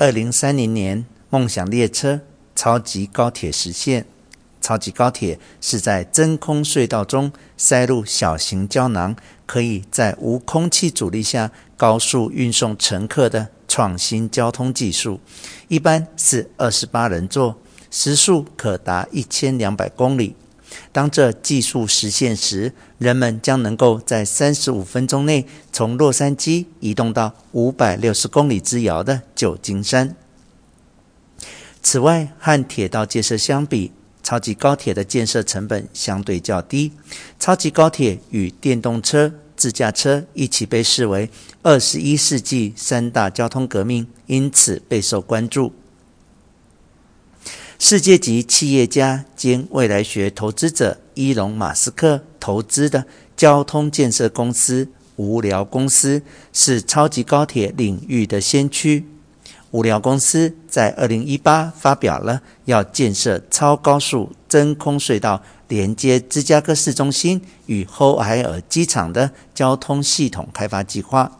二零三零年，梦想列车、超级高铁实现。超级高铁是在真空隧道中塞入小型胶囊，可以在无空气阻力下高速运送乘客的创新交通技术。一般是二十八人座，时速可达一千两百公里。当这技术实现时，人们将能够在三十五分钟内从洛杉矶移动到五百六十公里之遥的旧金山。此外，和铁道建设相比，超级高铁的建设成本相对较低。超级高铁与电动车、自驾车一起被视为二十一世纪三大交通革命，因此备受关注。世界级企业家兼未来学投资者伊隆·马斯克投资的交通建设公司无聊公司是超级高铁领域的先驱。无聊公司在二零一八发表了要建设超高速真空隧道连接芝加哥市中心与欧海尔机场的交通系统开发计划。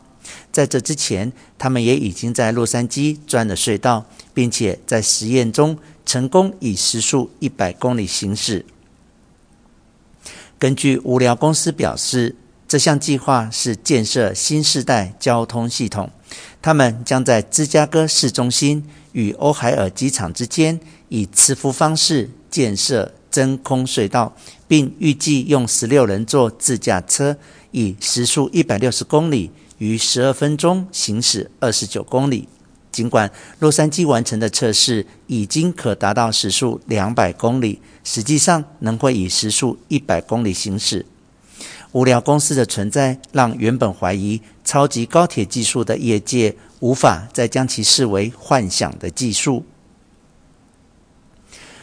在这之前，他们也已经在洛杉矶钻了隧道，并且在实验中。成功以时速一百公里行驶。根据无聊公司表示，这项计划是建设新世代交通系统。他们将在芝加哥市中心与欧海尔机场之间以磁浮方式建设真空隧道，并预计用十六人座自驾车以时速一百六十公里于十二分钟行驶二十九公里。尽管洛杉矶完成的测试已经可达到时速两百公里，实际上能会以时速一百公里行驶。无聊公司的存在让原本怀疑超级高铁技术的业界无法再将其视为幻想的技术。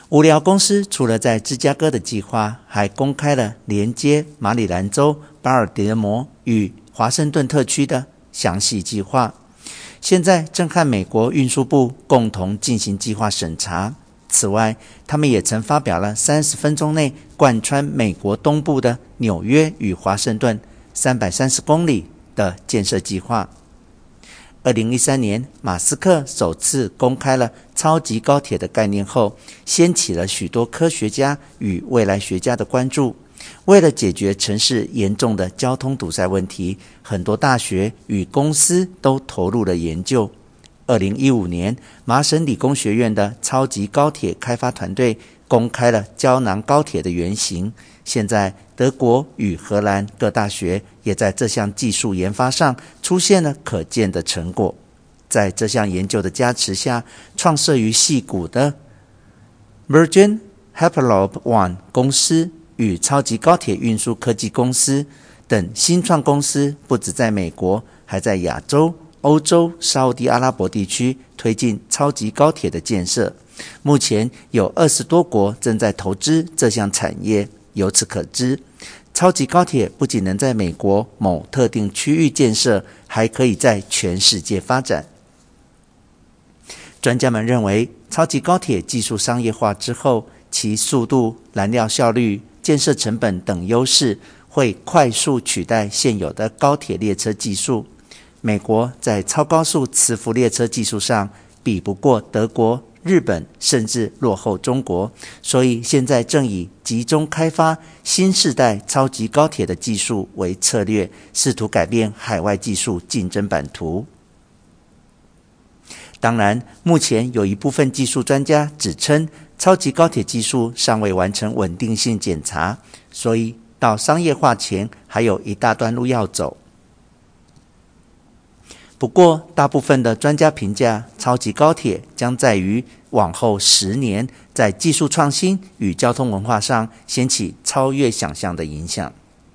无聊公司除了在芝加哥的计划，还公开了连接马里兰州巴尔的摩与华盛顿特区的详细计划。现在正和美国运输部共同进行计划审查。此外，他们也曾发表了三十分钟内贯穿美国东部的纽约与华盛顿三百三十公里的建设计划。二零一三年，马斯克首次公开了超级高铁的概念后，掀起了许多科学家与未来学家的关注。为了解决城市严重的交通堵塞问题，很多大学与公司都投入了研究。二零一五年，麻省理工学院的超级高铁开发团队公开了胶囊高铁的原型。现在，德国与荷兰各大学也在这项技术研发上出现了可见的成果。在这项研究的加持下，创设于矽谷的 Virgin Hyperloop One 公司。与超级高铁运输科技公司等新创公司，不止在美国，还在亚洲、欧洲、沙乌地阿拉伯地区推进超级高铁的建设。目前有二十多国正在投资这项产业。由此可知，超级高铁不仅能在美国某特定区域建设，还可以在全世界发展。专家们认为，超级高铁技术商业化之后，其速度、燃料效率、建设成本等优势会快速取代现有的高铁列车技术。美国在超高速磁浮列车技术上比不过德国、日本，甚至落后中国，所以现在正以集中开发新世代超级高铁的技术为策略，试图改变海外技术竞争版图。当然，目前有一部分技术专家指称，超级高铁技术尚未完成稳定性检查，所以到商业化前还有一大段路要走。不过，大部分的专家评价，超级高铁将在于往后十年在技术创新与交通文化上掀起超越想象的影响。